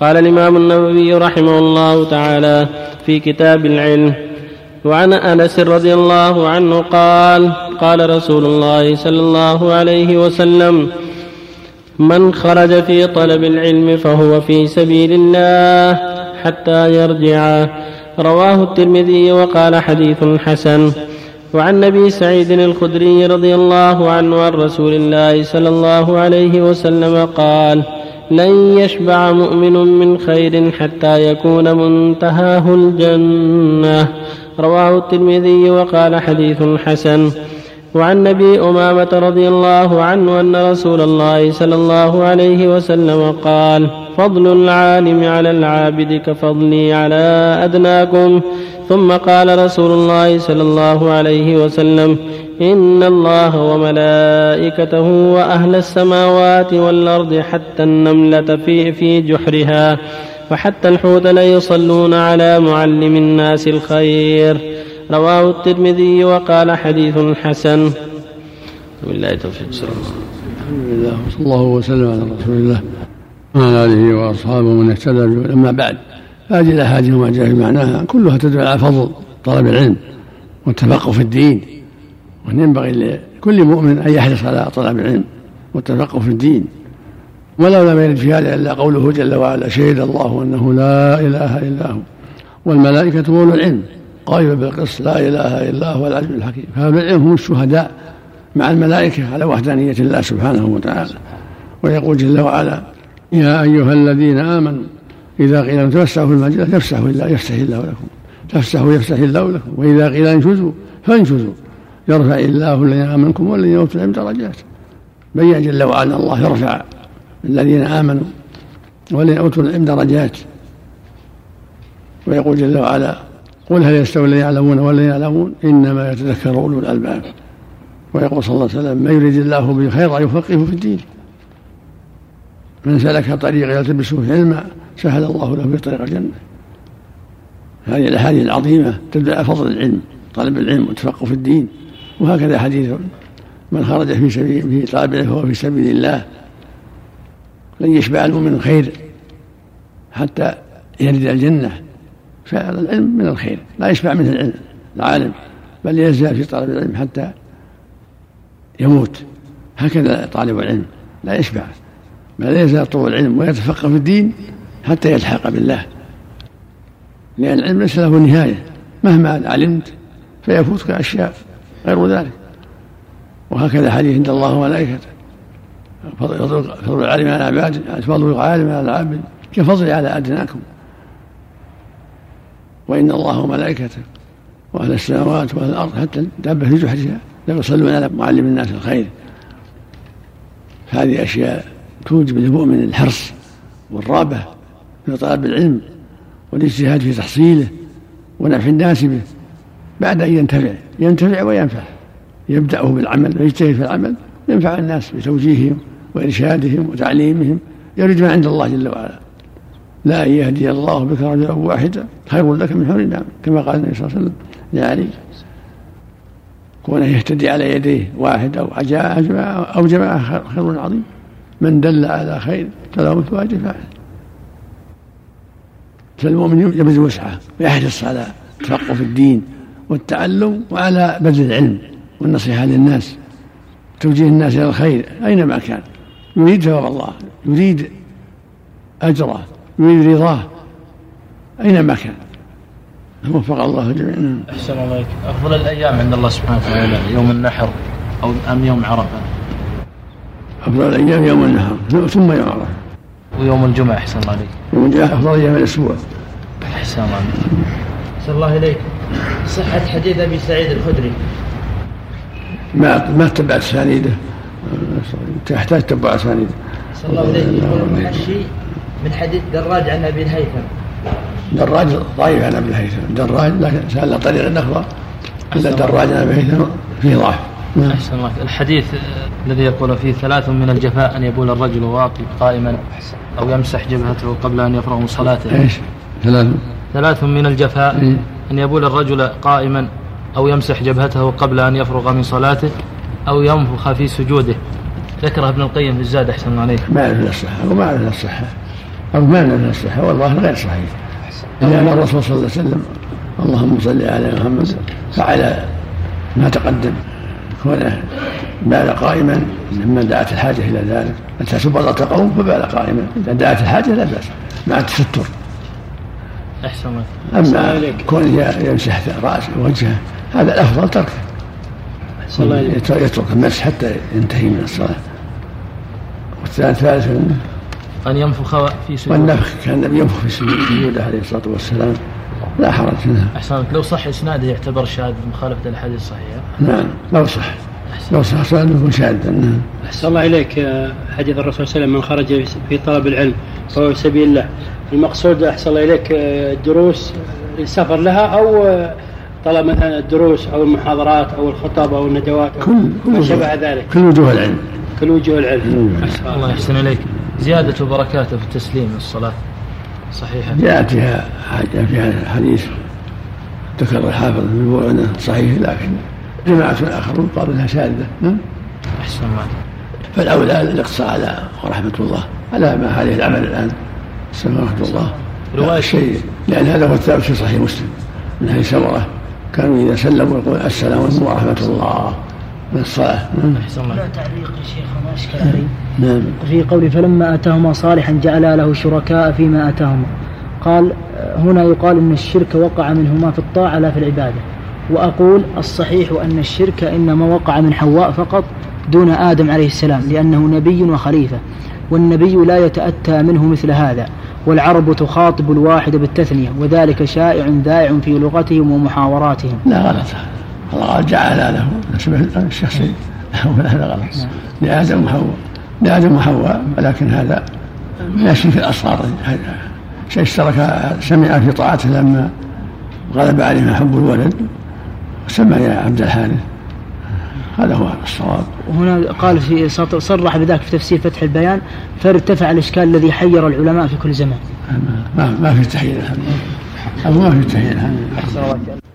قال الإمام النووي رحمه الله تعالى في كتاب العلم وعن أنس رضي الله عنه قال قال رسول الله صلى الله عليه وسلم من خرج في طلب العلم فهو في سبيل الله حتى يرجع. رواه الترمذي وقال حديث حسن. وعن أبي سعيد الخدري رضي الله عنه عن رسول الله صلى الله عليه وسلم قال لن يشبع مؤمن من خير حتى يكون منتهاه الجنة. رواه الترمذي وقال حديث حسن. وعن أبي أمامة رضي الله عنه أن رسول الله صلى الله عليه وسلم قال فضل العالم على العابد كفضلي على أدناكم. ثم قال رسول الله صلى الله عليه وسلم إن الله وملائكته وأهل السماوات والأرض حتى النملة في, في جحرها وحتى الحوت ليصلون على معلم الناس الخير. رواه الترمذي وقال حديث حسن. بالله توفيق الحمد لله وصلى الله وسلم على رسول الله وعلى آله وأصحابه من اهتدى أما بعد هذه الأحاديث وما جاء في معناها كلها تدل على فضل طلب العلم والتفقه في الدين. وأن ينبغي لكل مؤمن أن يحرص على طلب العلم والتفقه في الدين. ولو لم يرد في هذا إلا قوله جل وعلا شهد الله أنه لا إله إلا هو والملائكة أولو العلم قائمة بالقسط لا إله إلا هو العزيز الحكيم فأهل العلم هم الشهداء مع الملائكة على وحدانية الله سبحانه وتعالى. ويقول جل وعلا يا أيها الذين آمنوا إذا قيل لهم تفسحوا في المجلس يفسحوا الله يفسح الله لكم تفسحوا يفسح الله لكم وإذا قيل انشزوا فانشزوا. يرفع الله الذين آمنوا والذين اوتوا العلم درجات. بين جل وعلا الله يرفع الذين آمنوا والذين أوتوا العلم درجات. ويقول جل وعلا قل هل يستوي الذين يعلمون والذين يعلمون إنما يتذكر أولو الألباب. ويقول صلى الله عليه وسلم من يريد الله به خيرا يفقهه في الدين. من سلك طريقا في علما سهل الله له في طريق الجنة. هذه الأحاديث العظيمة تدل على فضل العلم طلب العلم والتفقه في الدين. وهكذا حديث من خرج في سبيل في طلب فهو في سبيل الله لن يشبع المؤمن خير حتى يرد الجنة. فالعلم من الخير لا يشبع منه العلم العالم بل يزال في طلب العلم حتى يموت. هكذا طالب العلم لا يشبع بل يزال طول العلم ويتفقه في الدين حتى يلحق بالله. لأن العلم ليس له نهاية مهما علمت فيفوتك أشياء. غير ذلك. وهكذا حديث عند الله وملائكته. فضل العالم على العباد فضل العالم على العبد كفضل على أدناكم. وإن الله وملائكته وأهل السماوات وأهل الأرض حتى دابة في جحرها يصلون على معلم الناس الخير. هذه أشياء توجب للمؤمن الحرص والرغبة في طلب العلم والإجتهاد في تحصيله ونفع الناس به. بعد أن ينتفع. ينتفع وينفع. يبدأه بالعمل ويجتهد في العمل. ينفع الناس بتوجيههم وإرشادهم وتعليمهم. يريد ما عند الله جل وعلا. لا أن يهدي الله بك رجلا واحدا. خير لك من حور النعم. كما قال النبي صلى الله عليه وسلم لعلي. كونه يهتدي على يديه واحد أو جماعة أو جماعة خير عظيم. من دل على خير فله مثل أجر فاعل فالمؤمن يبذل وسعة. ويحرص على التفقه في الدين. والتعلم وعلى بذل العلم والنصيحة للناس توجيه الناس إلى الخير أينما كان. يريد ثواب الله يريد أجره يريد رضاه أينما كان. وفق الله جميعا. أحسن الله أفضل الأيام عند الله سبحانه وتعالى يوم النحر أو أم يوم عرفة؟ أفضل الأيام يوم النحر ثم يوم عرفة. ويوم الجمعة أحسن الله عليك يوم الجمعة أفضل أيام الأسبوع. أحسن الله عليك أحسن الله إليك. صحة حديث أبي سعيد الخدري. ما ما تبعت أسانيده؟ تحتاج تتبع أسانيده. صلى الله عليه يقول المحشي من حديث دراج عن أبي الهيثم. دراج ضعيف عن أبي الهيثم. دراج لكن سأل طريق أخرى إلا دراج عن أبي الهيثم فيه ضعف. نعم. أحسن الله. الحديث الذي يقول فيه ثلاث من الجفاء أن يبول الرجل واقف قائما أو يمسح جبهته قبل أن يفرغ من صلاته. إيش؟ ثلاث. ثلاث من الجفاء. إيه؟ أن يبول الرجل قائما أو يمسح جبهته قبل أن يفرغ من صلاته أو ينفخ في سجوده. ذكره ابن القيم في الزاد أحسن عليك. ما أعرف الصحة وما أعرف الصحة أو ما من الصحة والله غير صحيح. لأن الرسول صلى الله عليه وسلم اللهم صل على محمد فعل ما تقدم. كونه بال قائما ممن دعت الحاجة إلى ذلك. أنت سبطة قوم فبال قائما. إذا دعت الحاجة لا بأس. مع التستر. أحسن أما كونه يمسح رأسه وجهه هذا الأفضل تركه يترك المسح حتى ينتهي من الصلاة. والثالث أن ينفخ في سجود والنفخ كأن النبي ينفخ في سجوده. عليه الصلاة والسلام. لا حرج منها أحسنت لو صح إسناده يعتبر شاذ مخالفة الحديث الصحيح نعم لو صح. لو صح سؤال يكون شاذا نعم. أحسن الله إليك حديث الرسول صلى الله عليه وسلم من خرج في طلب العلم. فهو سبيل الله. المقصود الله إليك الدروس السفر لها أو طلب مثلا الدروس أو المحاضرات أو الخطب أو الندوات أو كل ما شابه ذلك. كل وجوه العلم. كل وجوه العلم. الله يحسن إليك. زيادة بركاته في التسليم الصلاة صحيحة. جاءت فيها فيها حديث ذكر الحافظ من صحيح لكن جماعة آخرون قالوا انها شاذة. نعم. أحسن الله فالأولى الاقتصار على ورحمة الله. على ما عليه العمل الآن. ورحمة الله رواية. شيء. لأن هذا هو الثابت في صحيح مسلم. من حديث سمرة كانوا إذا سلموا يقول السلام عليكم ورحمة الله. من الصلاة. نعم. أحسن الله. تعليق يا شيخ ما أشكل علي نعم. في قوله فلما أتاهما صالحا جعلا له شركاء فيما أتاهما. قال هنا يقال أن الشرك وقع منهما في الطاعة لا في العبادة. وأقول الصحيح أن الشرك إنما وقع من حواء فقط دون آدم عليه السلام لأنه نبي وخليفة. والنبي لا يتأتى منه مثل هذا والعرب تخاطب الواحد بالتثنية وذلك شائع ذائع في لغتهم ومحاوراتهم. لا غلط. الله جعل له نسبه الشخصي هذا غلط. لآدم وحواء. لآدم وحواء ولكن هذا من الشرك الأصغر شيء اشترك سمع في طاعته لما غلب عليهم حب الولد سمى يا عبد الحارث. هذا هو الصواب. وهنا قال في صرح بذلك في تفسير فتح البيان فارتفع الإشكال الذي حير العلماء في كل زمان ما, ما في تحيير الحمد لله ما في تحيير الحمد لله